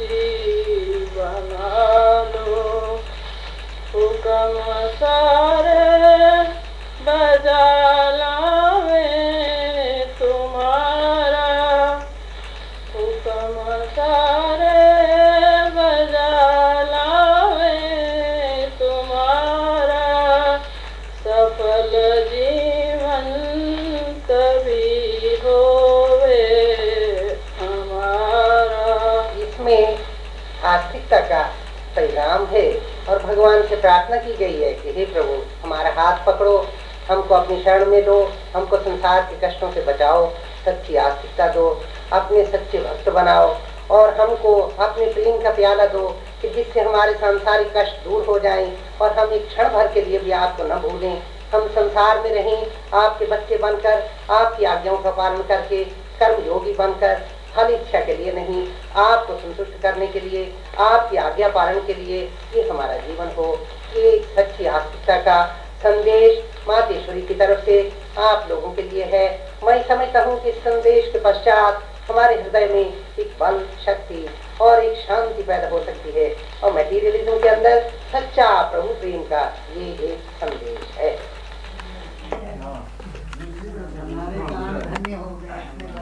सच्ची बना लो आस्तिकता का परिणाम है और भगवान से प्रार्थना की गई है कि हे प्रभु, हमारा हाथ पकड़ो, हमको अपनी शरण में दो, हमको संसार के कष्टों से बचाओ, सच्ची आस्तिकता दो, अपने सच्चे भक्त बनाओ और हमको अपने प्रेम का प्याला दो कि जिससे हमारे सांसारिक कष्ट दूर हो जाएँ और हम एक क्षण भर के लिए भी आपको न भूलें। हम संसार में रहें, आपके बच्चे बनकर, आपकी आज्ञाओं का पालन करके कर्म योगी बनकर फल इच्छा के लिए नहीं, आपको संतुष्ट करने के लिए, आपकी आज्ञा पालन के लिए ये हमारा जीवन हो। ये एक सच्ची आस्तिकता का संदेश मातेश्वरी की तरफ़ से आप लोगों के लिए है। मैं समझता हूँ कि संदेश के पश्चात हमारे हृदय में एक बल शक्ति और एक शांति पैदा हो सकती है और मटेरियलिज्म के अंदर सच्चा प्रभु प्रेम का